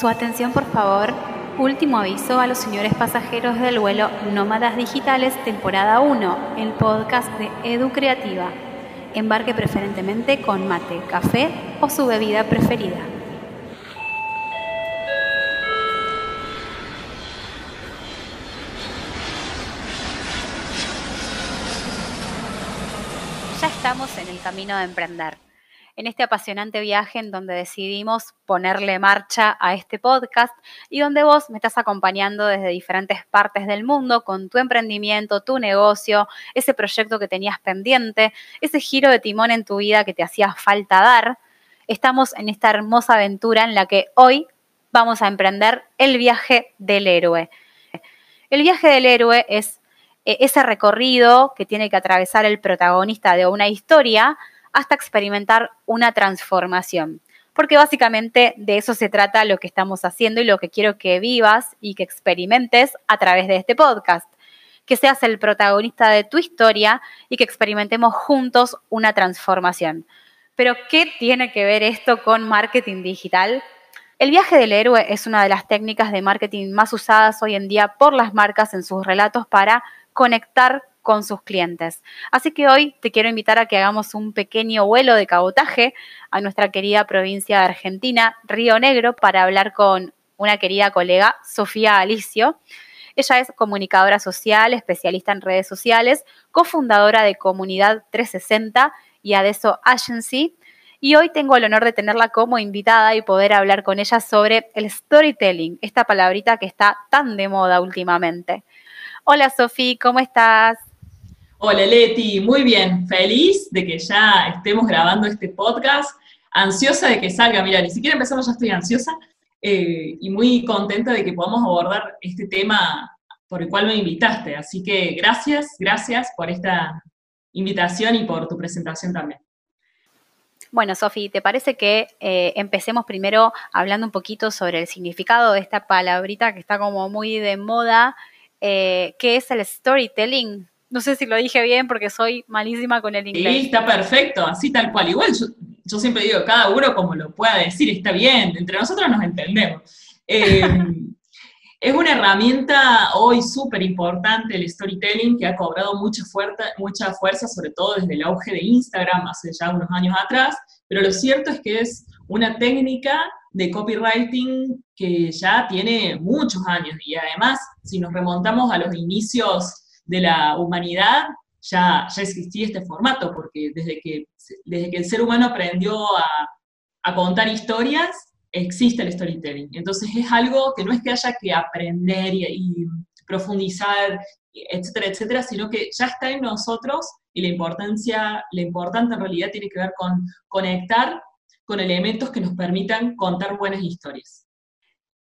Su atención, por favor. Último aviso a los señores pasajeros del vuelo Nómadas Digitales, temporada 1, el podcast de Edu Creativa. Embarque preferentemente con mate, café o su bebida preferida. Ya estamos en el camino de emprender en este apasionante viaje en donde decidimos ponerle marcha a este podcast y donde vos me estás acompañando desde diferentes partes del mundo con tu emprendimiento, tu negocio, ese proyecto que tenías pendiente, ese giro de timón en tu vida que te hacía falta dar. Estamos en esta hermosa aventura en la que hoy vamos a emprender el viaje del héroe. El viaje del héroe es eh, ese recorrido que tiene que atravesar el protagonista de una historia hasta experimentar una transformación. Porque básicamente de eso se trata lo que estamos haciendo y lo que quiero que vivas y que experimentes a través de este podcast. Que seas el protagonista de tu historia y que experimentemos juntos una transformación. Pero, ¿qué tiene que ver esto con marketing digital? El viaje del héroe es una de las técnicas de marketing más usadas hoy en día por las marcas en sus relatos para conectar con sus clientes. Así que hoy te quiero invitar a que hagamos un pequeño vuelo de cabotaje a nuestra querida provincia de Argentina, Río Negro, para hablar con una querida colega, Sofía Alicio. Ella es comunicadora social, especialista en redes sociales, cofundadora de Comunidad 360 y Adeso Agency. Y hoy tengo el honor de tenerla como invitada y poder hablar con ella sobre el storytelling, esta palabrita que está tan de moda últimamente. Hola Sofía, ¿cómo estás? Hola Leti, muy bien, feliz de que ya estemos grabando este podcast, ansiosa de que salga, mira, ni siquiera empezamos, ya estoy ansiosa eh, y muy contenta de que podamos abordar este tema por el cual me invitaste. Así que gracias, gracias por esta invitación y por tu presentación también. Bueno, Sofi, ¿te parece que eh, empecemos primero hablando un poquito sobre el significado de esta palabrita que está como muy de moda, eh, que es el storytelling? No sé si lo dije bien porque soy malísima con el inglés. Sí, está perfecto, así tal cual. Igual yo, siempre digo, cada uno como lo pueda decir, está bien, entre nosotros nos entendemos. Eh, es una herramienta hoy súper importante el storytelling que ha cobrado mucha fuerza, mucha fuerza, sobre todo desde el auge de Instagram hace ya unos años atrás, pero lo cierto es que es una técnica de copywriting que ya tiene muchos años y además, si nos remontamos a los inicios de la humanidad ya, ya existía este formato, porque desde que, desde que el ser humano aprendió a, contar historias, existe el storytelling. Entonces es algo que no es que haya que aprender y, profundizar, etcétera, etcétera, sino que ya está en nosotros y la importancia, la importante en realidad tiene que ver con conectar con elementos que nos permitan contar buenas historias.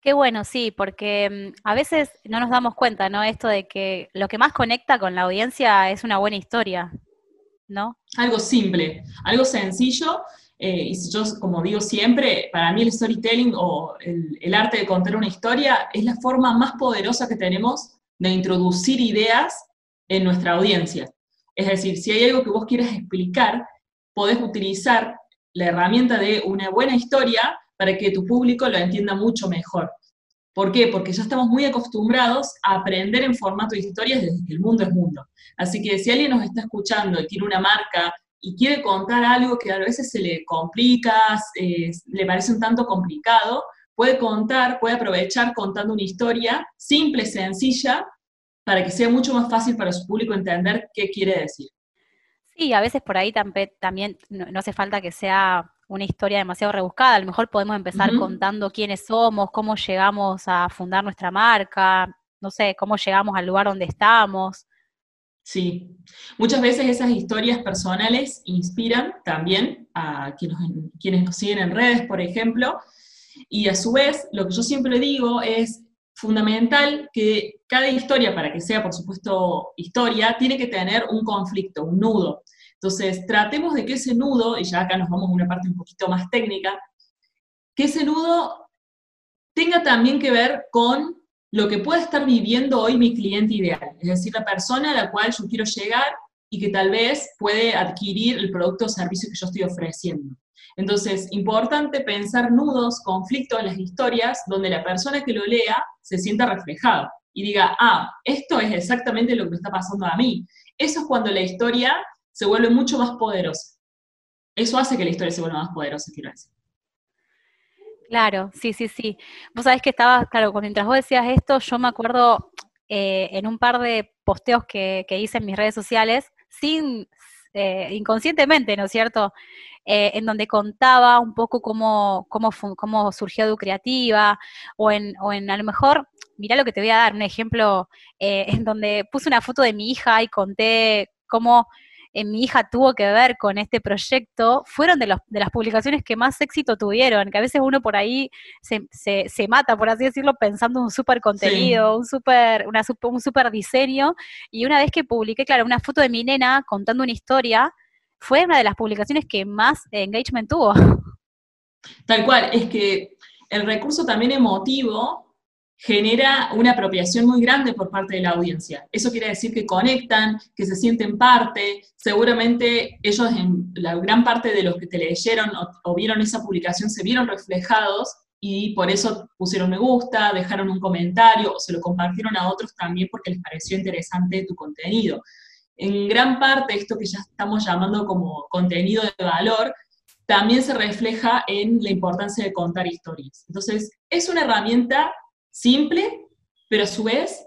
Qué bueno, sí, porque mm, a veces no nos damos cuenta, ¿no? Esto de que lo que más conecta con la audiencia es una buena historia, ¿no? Algo simple, algo sencillo. Eh, y yo, como digo siempre, para mí el storytelling o el, el arte de contar una historia es la forma más poderosa que tenemos de introducir ideas en nuestra audiencia. Es decir, si hay algo que vos quieras explicar, podés utilizar la herramienta de una buena historia para que tu público lo entienda mucho mejor. ¿Por qué? Porque ya estamos muy acostumbrados a aprender en formato de historias desde que el mundo es mundo. Así que si alguien nos está escuchando y tiene una marca y quiere contar algo que a veces se le complica, le parece un tanto complicado, puede contar, puede aprovechar contando una historia simple, sencilla, para que sea mucho más fácil para su público entender qué quiere decir. Sí, a veces por ahí también no hace falta que sea una historia demasiado rebuscada. A lo mejor podemos empezar contando quiénes somos, cómo llegamos a fundar nuestra marca, no sé, cómo llegamos al lugar donde estamos. Sí, muchas veces esas historias personales inspiran también a quienes, quienes nos siguen en redes, por ejemplo, y a su vez, lo que yo siempre digo es fundamental que cada historia, para que sea, por supuesto, historia, tiene que tener un conflicto, un nudo. Entonces, tratemos de que ese nudo, y ya acá nos vamos a una parte un poquito más técnica, que ese nudo tenga también que ver con lo que puede estar viviendo hoy mi cliente ideal, es decir, la persona a la cual yo quiero llegar y que tal vez puede adquirir el producto o servicio que yo estoy ofreciendo. Entonces, importante pensar nudos, conflictos en las historias donde la persona que lo lea se sienta reflejada y diga, ah, esto es exactamente lo que me está pasando a mí. Eso es cuando la historia se vuelve mucho más poderosa. Eso hace que la historia se vuelva más poderosa, quiero decir. Claro, sí, sí, sí. Vos sabés que estaba, claro, mientras vos decías esto, yo me acuerdo eh, en un par de posteos que, hice en mis redes sociales, sin, eh, inconscientemente, ¿no es cierto? Eh, en donde contaba un poco cómo, cómo, cómo surgió Du Creativa, o en, o en a lo mejor, mirá lo que te voy a dar, un ejemplo, en donde puse una foto de mi hija y conté cómo mi hija tuvo que ver con este proyecto, fueron de, de, las publicaciones que más éxito tuvieron, que a veces uno por ahí se, se, mata, por así decirlo, pensando un súper contenido, un súper un super diseño, y una vez que publiqué, claro, una foto de mi nena contando una historia, fue una de las publicaciones que más engagement tuvo. Tal cual, es que el recurso también emotivo genera una apropiación muy grande por parte de la audiencia. Eso quiere decir que conectan, que se sienten parte, seguramente ellos en la gran parte de los que te leyeron o, vieron esa publicación se vieron reflejados y por eso pusieron me gusta, dejaron un comentario o se lo compartieron a otros también porque les pareció interesante tu contenido. En gran parte esto que ya estamos llamando como contenido de valor, también se refleja en la importancia de contar historias. Entonces, es una herramienta simple, pero a su vez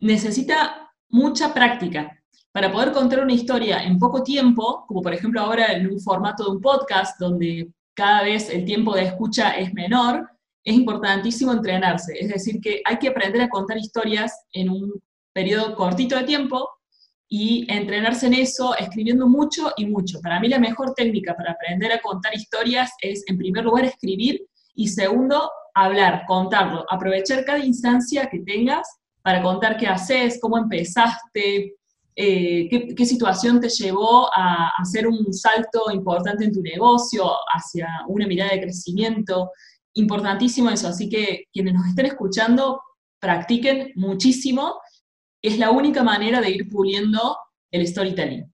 necesita mucha práctica. Para poder contar una historia en poco tiempo, como por ejemplo ahora en un formato de un podcast donde cada vez el tiempo de escucha es menor, es importantísimo entrenarse. Es decir, que hay que aprender a contar historias en un periodo cortito de tiempo y entrenarse en eso escribiendo mucho y mucho. Para mí la mejor técnica para aprender a contar historias es, en primer lugar, escribir y segundo, hablar, contarlo, aprovechar cada instancia que tengas para contar qué haces, cómo empezaste, eh, qué, situación te llevó a hacer un salto importante en tu negocio hacia una mirada de crecimiento. Importantísimo eso, así que quienes nos estén escuchando, practiquen muchísimo. Es la única manera de ir puliendo el storytelling.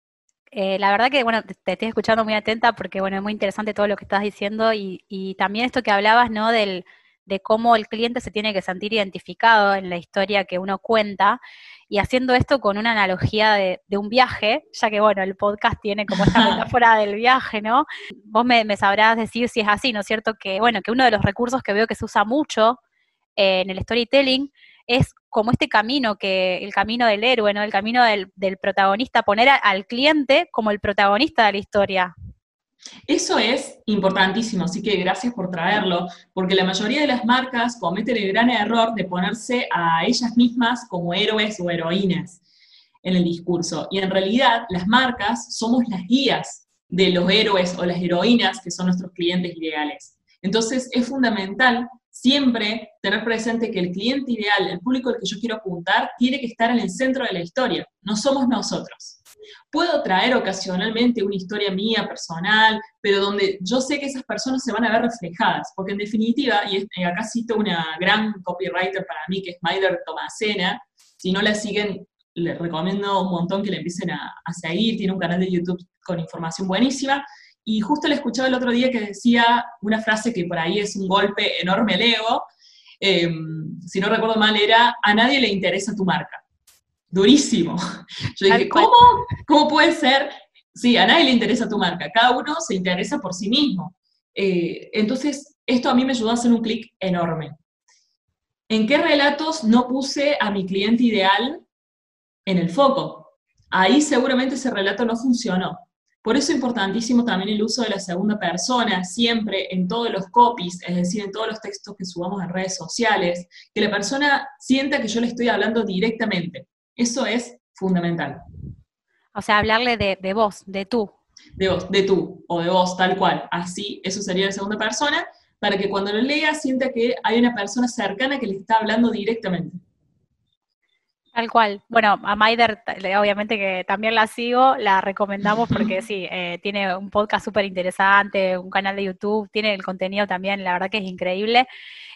Eh, la verdad que, bueno, te, estoy escuchando muy atenta porque, bueno, es muy interesante todo lo que estás diciendo y, y también esto que hablabas, ¿no? Del, de cómo el cliente se tiene que sentir identificado en la historia que uno cuenta y haciendo esto con una analogía de, un viaje, ya que bueno, el podcast tiene como esta metáfora del viaje, ¿no? Vos me, sabrás decir si es así, ¿no es cierto? Que bueno, que uno de los recursos que veo que se usa mucho eh, en el storytelling es como este camino, que el camino del héroe, ¿no? El camino del, protagonista, poner al cliente como el protagonista de la historia. Eso es importantísimo, así que gracias por traerlo, porque la mayoría de las marcas cometen el gran error de ponerse a ellas mismas como héroes o heroínas en el discurso. Y en realidad las marcas somos las guías de los héroes o las heroínas que son nuestros clientes ideales. Entonces es fundamental siempre tener presente que el cliente ideal, el público al que yo quiero apuntar, tiene que estar en el centro de la historia, no somos nosotros. Puedo traer ocasionalmente una historia mía personal, pero donde yo sé que esas personas se van a ver reflejadas, porque en definitiva, y acá cito una gran copywriter para mí, que es Maider Tomasena, si no la siguen, les recomiendo un montón que le empiecen a, seguir, tiene un canal de YouTube con información buenísima, y justo le escuchaba el otro día que decía una frase que por ahí es un golpe enorme al ego, em, si no recuerdo mal, era, a nadie le interesa tu marca durísimo. Yo dije, ¿cómo, ¿cómo puede ser? Sí, a nadie le interesa tu marca, cada uno se interesa por sí mismo. Eh, entonces, esto a mí me ayudó a hacer un clic enorme. ¿En qué relatos no puse a mi cliente ideal en el foco? Ahí seguramente ese relato no funcionó. Por eso es importantísimo también el uso de la segunda persona, siempre en todos los copies, es decir, en todos los textos que subamos en redes sociales, que la persona sienta que yo le estoy hablando directamente. Eso es fundamental. O sea, hablarle de, de vos, de tú. De vos, de tú, o de vos, tal cual. Así, eso sería la segunda persona, para que cuando lo lea sienta que hay una persona cercana que le está hablando directamente. Tal cual. Bueno, a Maider, obviamente que también la sigo, la recomendamos porque sí, eh, tiene un podcast súper interesante, un canal de YouTube, tiene el contenido también, la verdad que es increíble.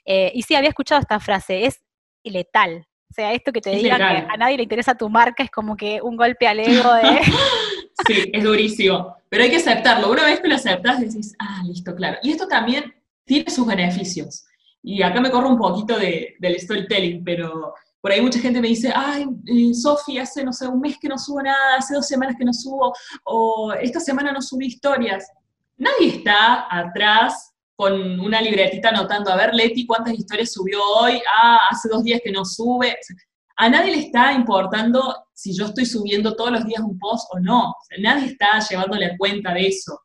Eh, y sí, había escuchado esta frase, es letal. O sea, esto que te digan que a nadie le interesa tu marca es como que un golpe al ego de... sí, es durísimo. Pero hay que aceptarlo. Una vez que lo aceptas, decís, ah, listo, claro. Y esto también tiene sus beneficios. Y acá me corro un poquito de, del storytelling, pero por ahí mucha gente me dice, ay, eh, Sofi, hace, no sé, un mes que no subo nada, hace dos semanas que no subo, o esta semana no subí historias. Nadie está atrás con una libretita anotando, a ver, Leti, ¿cuántas historias subió hoy? Ah, hace dos días que no sube. A nadie le está importando si yo estoy subiendo todos los días un post o no. nadie está llevándole cuenta de eso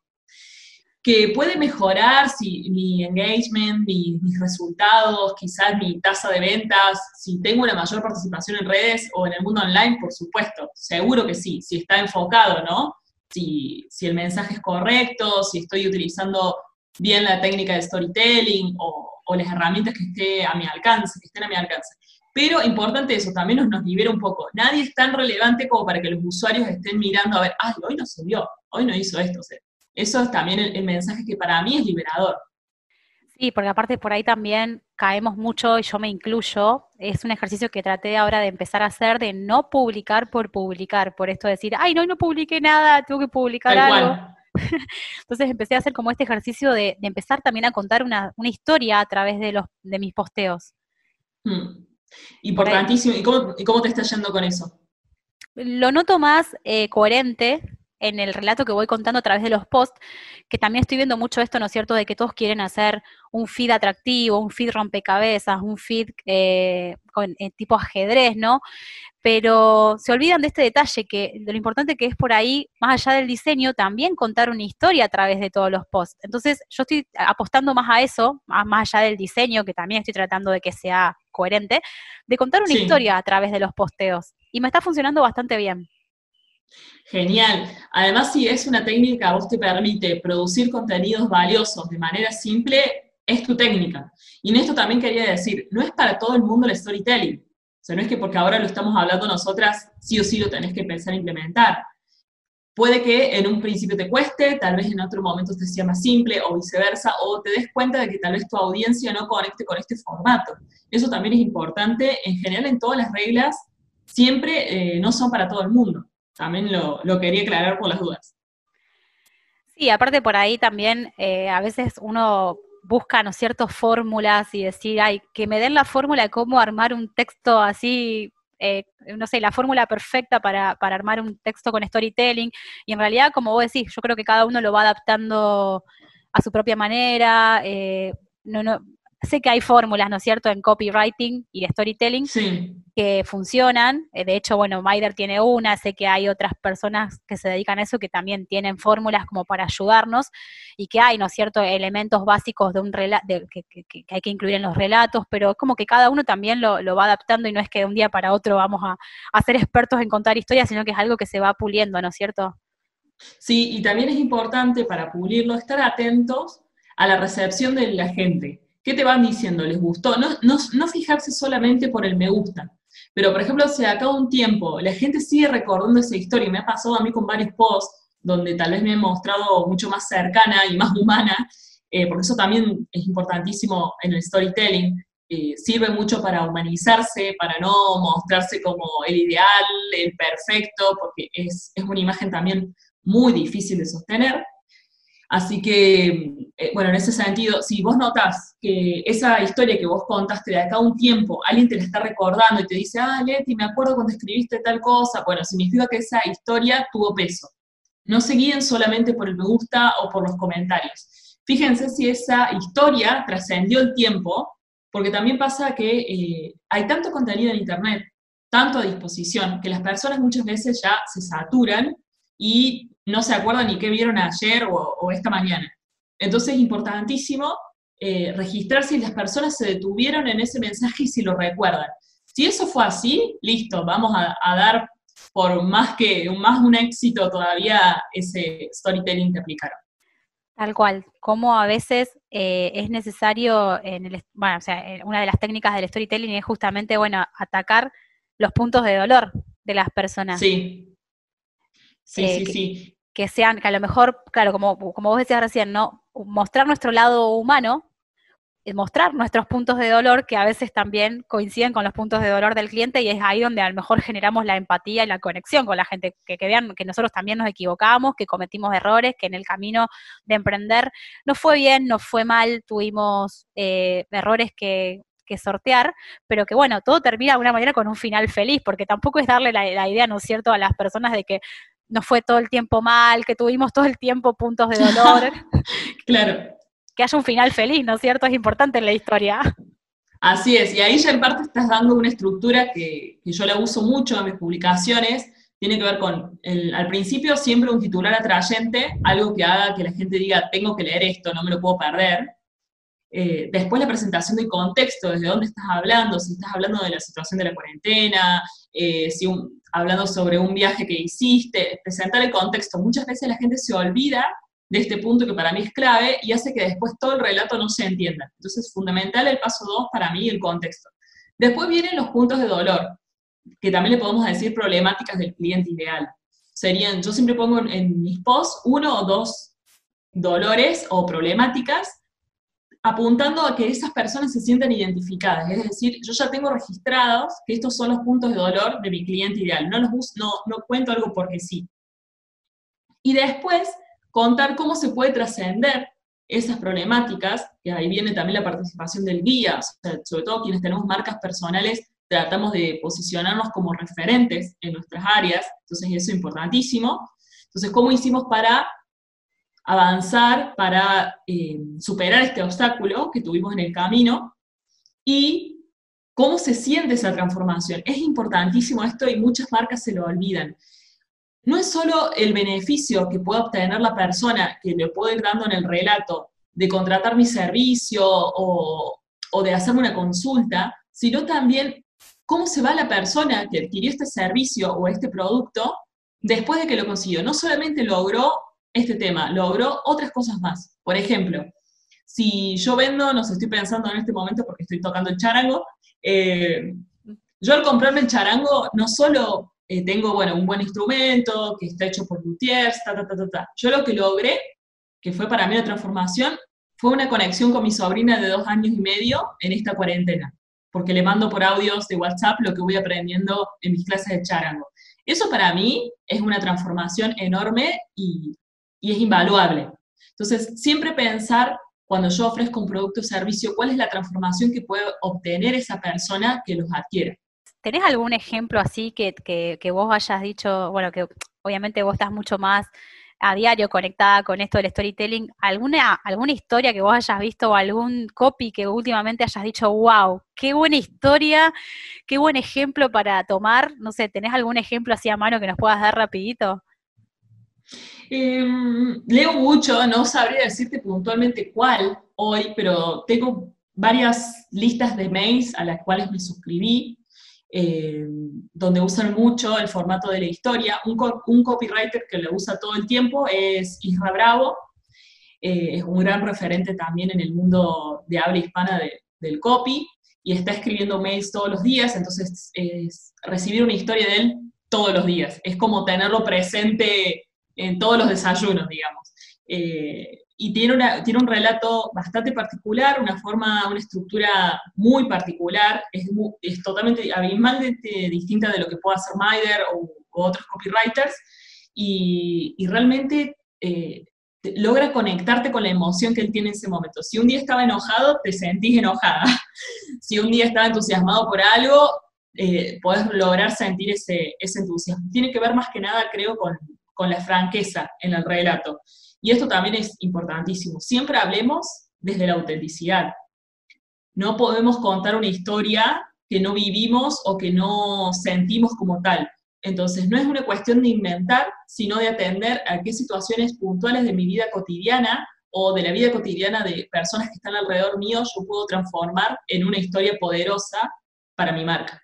que puede mejorar si mi engagement, mis resultados, quizás mi tasa de ventas, si tengo una mayor participación en redes o en el mundo online, por supuesto, seguro que sí, si está enfocado, ¿no? Si, si el mensaje es correcto, si estoy utilizando bien la técnica de storytelling o, o las herramientas que, esté a mi alcance, que estén a mi alcance. Pero importante eso, también nos, nos libera un poco. Nadie es tan relevante como para que los usuarios estén mirando a ver, ay, hoy no subió, hoy no hizo esto. O sea, eso es también el, mensaje que para mí es liberador. Sí, porque aparte por ahí también caemos mucho, y yo me incluyo, es un ejercicio que traté ahora de empezar a hacer, de no publicar por publicar, por esto de decir, ay, no, no publiqué nada, tengo que publicar algo. Entonces empecé a hacer como este ejercicio de, empezar también a contar una, historia a través de, los, de mis posteos. Hmm. Importantísimo. ¿Y cómo, ¿Y cómo, te está yendo con eso? Lo noto más eh, coherente, en el relato que voy contando a través de los posts, que también estoy viendo mucho esto, ¿no es cierto?, de que todos quieren hacer un feed atractivo, un feed rompecabezas, un feed eh, con eh, tipo ajedrez, ¿no? Pero se olvidan de este detalle, que de lo importante que es por ahí, más allá del diseño, también contar una historia a través de todos los posts. Entonces, yo estoy apostando más a eso, más, allá del diseño, que también estoy tratando de que sea coherente, de contar una historia a través de los posteos. Y me está funcionando bastante bien. Genial. Además, si es una técnica que vos te permite producir contenidos valiosos de manera simple, es tu técnica. Y en esto también quería decir, no es para todo el mundo el storytelling. O sea, no es que porque ahora lo estamos hablando nosotras, sí o sí lo tenés que pensar e implementar. Puede que en un principio te cueste, tal vez en otro momento te sea más simple o viceversa, o te des cuenta de que tal vez tu audiencia no conecte con este formato. Eso también es importante. En general, en todas las reglas, siempre eh, no son para todo el mundo. También lo, quería aclarar por las dudas. Sí, aparte por ahí también eh, a veces uno busca, ¿no ciertas fórmulas y decir, ay, que me den la fórmula de cómo armar un texto así, eh, no sé, la fórmula perfecta para, para, armar un texto con storytelling. Y en realidad, como vos decís, yo creo que cada uno lo va adaptando a su propia manera. Eh, no, no, sé que hay fórmulas, ¿no es cierto?, en copywriting y storytelling que funcionan. Eh, de hecho, bueno, Maider tiene una, sé que hay otras personas que se dedican a eso que también tienen fórmulas como para ayudarnos y que hay, ¿no es cierto?, elementos básicos de un relato que, hay que incluir en los relatos, pero es como que cada uno también lo, va adaptando y no es que de un día para otro vamos a, a ser expertos en contar historias, sino que es algo que se va puliendo, ¿no es cierto? Sí, y también es importante para pulirlo estar atentos a la recepción de la gente ¿Qué te van diciendo? ¿Les gustó? No, no, fijarse solamente por el me gusta. Pero, por ejemplo, si a cada un tiempo la gente sigue recordando esa historia, y me ha pasado a mí con varios posts, donde tal vez me he mostrado mucho más cercana y más humana, eh, porque eso también es importantísimo en el storytelling, eh, sirve mucho para humanizarse, para no mostrarse como el ideal, el perfecto, porque es, es una imagen también muy difícil de sostener. Así que, eh, bueno, en ese sentido, si vos notas que esa historia que vos contaste de acá a un tiempo, alguien te la está recordando y te dice, ah, Leti, me acuerdo cuando escribiste tal cosa, bueno, significa que esa historia tuvo peso. No se guíen solamente por el me gusta o por los comentarios. Fíjense si esa historia trascendió el tiempo, porque también pasa que eh, hay tanto contenido en Internet, tanto a disposición, que las personas muchas veces ya se saturan y no se acuerdan ni qué vieron ayer o, esta mañana. Entonces es importantísimo eh, registrar si las personas se detuvieron en ese mensaje y si lo recuerdan. Si eso fue así, listo, vamos a, dar por más que más un éxito todavía ese storytelling que aplicaron. Tal cual, como a veces eh, es necesario, en el, bueno, o sea, eh, una de las técnicas del storytelling es justamente, bueno, atacar los puntos de dolor de las personas. Sí. Sí, sí, sí que sean, que a lo mejor, claro, como, como vos decías recién, ¿no? Mostrar nuestro lado humano, mostrar nuestros puntos de dolor que a veces también coinciden con los puntos de dolor del cliente y es ahí donde a lo mejor generamos la empatía y la conexión con la gente, que, vean que nosotros también nos equivocamos, que cometimos errores, que en el camino de emprender no fue bien, no fue mal, tuvimos eh, errores que, sortear, pero que bueno, todo termina de alguna manera con un final feliz, porque tampoco es darle la, la idea, ¿no es cierto?, a las personas de que nos fue todo el tiempo mal, que tuvimos todo el tiempo puntos de dolor. claro que haya un final feliz, ¿no es cierto? Es importante en la historia. Así es, y ahí ya en parte estás dando una estructura que, yo la uso mucho en mis publicaciones, tiene que ver con, al principio siempre un titular atrayente, algo que haga que la gente diga, tengo que leer esto, no me lo puedo perder. Eh, después la presentación del contexto, desde dónde estás hablando, si estás hablando de la situación de la cuarentena, eh, si hablando sobre un viaje que hiciste, presentar el contexto. Muchas veces la gente se olvida de este punto que para mí es clave y hace que después todo el relato no se entienda. Entonces, es fundamental el paso 2 para mí, el contexto. Después vienen los puntos de dolor, que también le podemos decir problemáticas del cliente ideal. Serían, yo siempre pongo en, mis posts uno o dos dolores o problemáticas apuntando a que esas personas se sientan identificadas. Es decir, yo ya tengo registrados que estos son los puntos de dolor de mi cliente ideal. No, los, no, no cuento algo porque sí. Y después contar cómo se puede trascender esas problemáticas, que ahí viene también la participación del guía, sobre todo quienes tenemos marcas personales, tratamos de posicionarnos como referentes en nuestras áreas, entonces eso es importantísimo. Entonces, ¿cómo hicimos para avanzar, para eh, superar este obstáculo que tuvimos en el camino? Y cómo se siente esa transformación. Es importantísimo esto y muchas marcas se lo olvidan no es solo el beneficio que puede obtener la persona, que le puedo ir dando en el relato, de contratar mi servicio o, de hacerme una consulta, sino también cómo se va la persona que adquirió este servicio o este producto después de que lo consiguió. No solamente logró este tema, logró otras cosas más. Por ejemplo, si yo vendo, no sé, estoy pensando en este momento porque estoy tocando el charango, eh, yo al comprarme el charango no solo eh, tengo, bueno, un buen instrumento que está hecho por luthiers, ta, ta, ta, ta, Yo lo que logré, que fue para mí la transformación, fue una conexión con mi sobrina de dos años y medio en esta cuarentena, porque le mando por audios de WhatsApp lo que voy aprendiendo en mis clases de charango. Eso para mí es una transformación enorme y, y es invaluable. Entonces, siempre pensar cuando yo ofrezco un producto o servicio, cuál es la transformación que puede obtener esa persona que los adquiere. ¿Tenés algún ejemplo así que, que, vos hayas dicho, bueno, que obviamente vos estás mucho más a diario conectada con esto del storytelling, ¿alguna, alguna historia que vos hayas visto o algún copy que últimamente hayas dicho, wow, qué buena historia, qué buen ejemplo para tomar? No sé, ¿tenés algún ejemplo así a mano que nos puedas dar rapidito? Em, leo mucho, no sabría decirte puntualmente cuál hoy, pero tengo varias listas de mails a las cuales me suscribí eh, donde usan mucho el formato de la historia. Un, un, copywriter que lo usa todo el tiempo es Isra Bravo, eh, es un gran referente también en el mundo de habla hispana del copy, y está escribiendo mails todos los días, entonces es recibir una historia de él todos los días. Es como tenerlo presente en todos los desayunos, digamos. Eh, y tiene, una, tiene un relato bastante particular, una forma, una estructura muy particular, es, es totalmente abismalmente distinta de lo que pueda hacer Maider o, otros copywriters, y, y realmente eh, logra conectarte con la emoción que él tiene en ese momento. Si un día estaba enojado, te sentís enojada. si un día estaba entusiasmado por algo, eh, podés lograr sentir ese, ese entusiasmo. Tiene que ver más que nada, creo, con, con la franqueza en el relato. Y esto también es importantísimo. Siempre hablemos desde la autenticidad. No podemos contar una historia que no vivimos o que no sentimos como tal. Entonces, no es una cuestión de inventar, sino de atender a qué situaciones puntuales de mi vida cotidiana o de la vida cotidiana de personas que están alrededor mío yo puedo transformar en una historia poderosa para mi marca.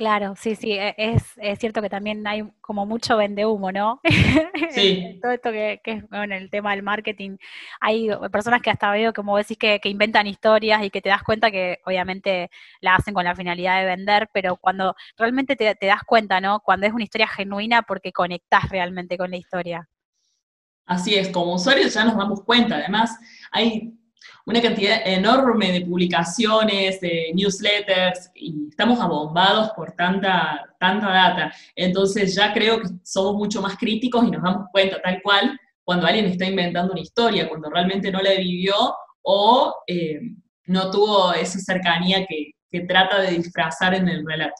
Claro, sí, sí, e, es, es, cierto que también hay como mucho vende humo, ¿no? Sí. Todo esto que, que es bueno, el tema del marketing. Hay personas que hasta veo, como decís, que, que inventan historias y que te das cuenta que obviamente la hacen con la finalidad de vender, pero cuando realmente te, te das cuenta, ¿no? Cuando es una historia genuina porque conectás realmente con la historia. Así es, como usuarios ya nos damos cuenta. Además, hay una cantidad enorme de publicaciones, de newsletters, y estamos abombados por tanta, tanta data. Entonces ya creo que somos mucho más críticos y nos damos cuenta tal cual cuando alguien está inventando una historia, cuando realmente no la vivió o eh, no tuvo esa cercanía que, que trata de disfrazar en el relato.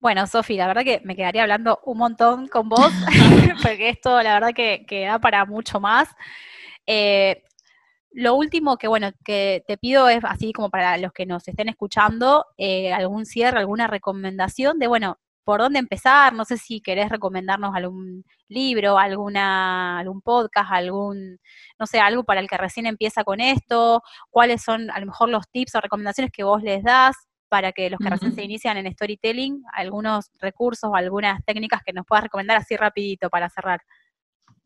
Bueno, Sofi, la verdad que me quedaría hablando un montón con vos, porque esto la verdad que, que da para mucho más. Eh, lo último que, bueno, que te pido es, así como para los que nos estén escuchando, eh, algún cierre, alguna recomendación de, bueno, por dónde empezar, no sé si querés recomendarnos algún libro, alguna, algún podcast, algún, no sé, algo para el que recién empieza con esto, cuáles son a lo mejor los tips o recomendaciones que vos les das para que los que recién se inician en storytelling, algunos recursos o algunas técnicas que nos puedas recomendar así rapidito para cerrar.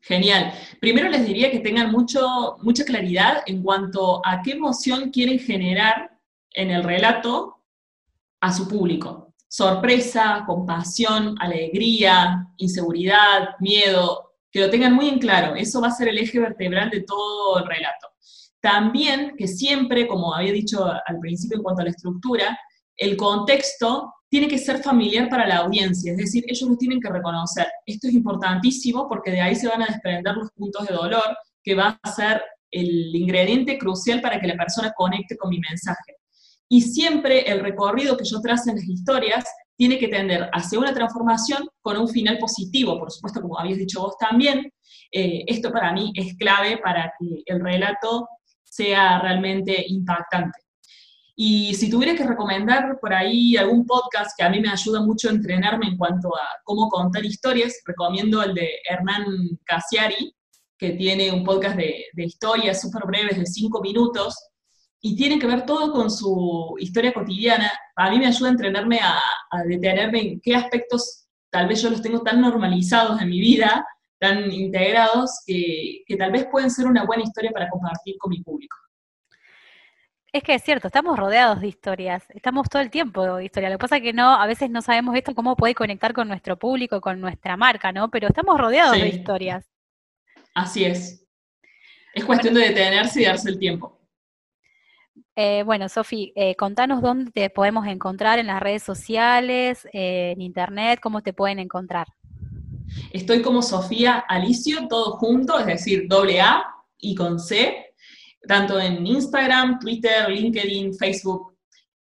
Genial. Primero les diría que tengan mucho, mucha claridad en cuanto a qué emoción quieren generar en el relato a su público. Sorpresa, compasión, alegría, inseguridad, miedo, que lo tengan muy en claro. Eso va a ser el eje vertebral de todo el relato. También que siempre, como había dicho al principio en cuanto a la estructura, el contexto tiene que ser familiar para la audiencia, es decir, ellos lo tienen que reconocer. Esto es importantísimo porque de ahí se van a desprender los puntos de dolor, que va a ser el ingrediente crucial para que la persona conecte con mi mensaje. Y siempre el recorrido que yo trace en las historias tiene que tender hacia una transformación con un final positivo, por supuesto, como habías dicho vos también. Eh, esto para mí es clave para que el relato sea realmente impactante. Y si tuviera que recomendar por ahí algún podcast que a mí me ayuda mucho a entrenarme en cuanto a cómo contar historias, recomiendo el de Hernán Casiari, que tiene un podcast de, historias súper breves de cinco minutos y tiene que ver todo con su historia cotidiana. A mí me ayuda a entrenarme a, detenerme en qué aspectos tal vez yo los tengo tan normalizados en mi vida, tan integrados, que, que tal vez pueden ser una buena historia para compartir con mi público. Es que es cierto, estamos rodeados de historias, estamos todo el tiempo de historia. Lo que pasa es que no, a veces no sabemos esto cómo puede conectar con nuestro público, con nuestra marca, ¿no? Pero estamos rodeados de historias. Así es. Es cuestión de detenerse y darse el tiempo. Eh, bueno, Sofi, eh, contanos dónde te podemos encontrar en las redes sociales, eh, en internet, cómo te pueden encontrar. Estoy como Sofía Alicio, todo junto, es decir, doble A y con C, tanto en Instagram, Twitter, LinkedIn, Facebook.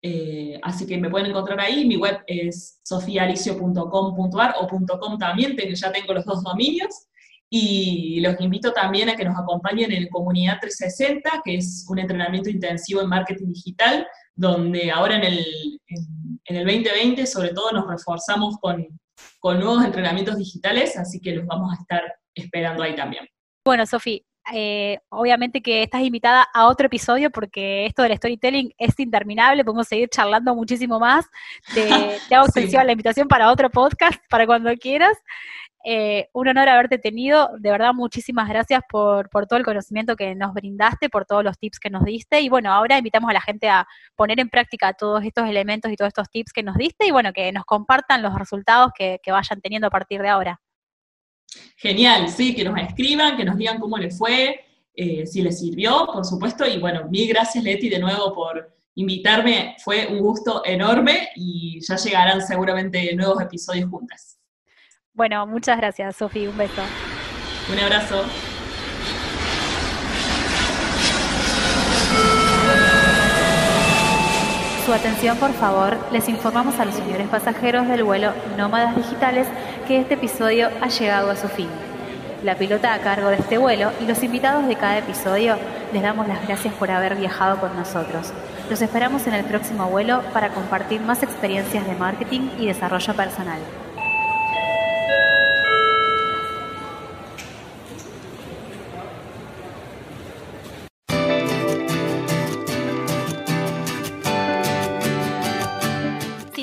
Eh, así que me pueden encontrar ahí. Mi web es sofialicio.com.ar o .com también, ya tengo los dos dominios. Y los invito también a que nos acompañen en Comunidad 360, que es un entrenamiento intensivo en marketing digital, donde ahora en el, en, el 2020 sobre todo nos reforzamos con, con nuevos entrenamientos digitales, así que los vamos a estar esperando ahí también. Bueno, Sofi, eh, obviamente que estás invitada a otro episodio porque esto del storytelling es interminable, podemos seguir charlando muchísimo más. Te, hago extensiva la invitación para otro podcast, para cuando quieras. Eh, un honor haberte tenido, de verdad muchísimas gracias por, por, todo el conocimiento que nos brindaste, por todos los tips que nos diste y bueno, ahora invitamos a la gente a poner en práctica todos estos elementos y todos estos tips que nos diste y bueno, que nos compartan los resultados que vayan teniendo a partir de ahora. Genial, sí, que nos escriban, que nos digan cómo les fue, eh, si les sirvió, por supuesto. Y bueno, mil gracias Leti de nuevo por invitarme. Fue un gusto enorme y ya llegarán seguramente nuevos episodios juntas. Bueno, muchas gracias, Sofi. Un beso. Un abrazo. Su atención, por favor, les informamos a los señores pasajeros del vuelo Nómadas Digitales que este episodio ha llegado a su fin. La pilota a cargo de este vuelo y los invitados de cada episodio les damos las gracias por haber viajado con nosotros. Los esperamos en el próximo vuelo para compartir más experiencias de marketing y desarrollo personal.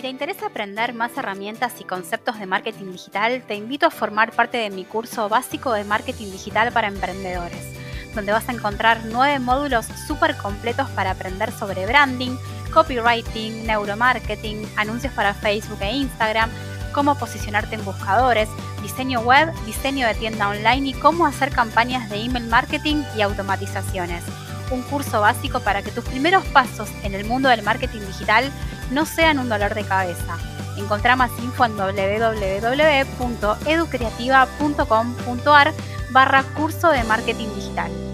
Interesa aprender más herramientas y conceptos de marketing digital, te invito a formar parte de mi curso básico de marketing digital para emprendedores, donde vas a encontrar nueve módulos súper completos para aprender sobre branding, copywriting, neuromarketing, anuncios para Facebook e Instagram, cómo posicionarte en buscadores, diseño web, diseño de tienda online y cómo hacer campañas de email marketing y automatizaciones. Un curso básico para que tus primeros pasos en el mundo del marketing digital no sean un dolor de cabeza. Encontrá más info en www.educreativa.com.ar barra curso de marketing digital.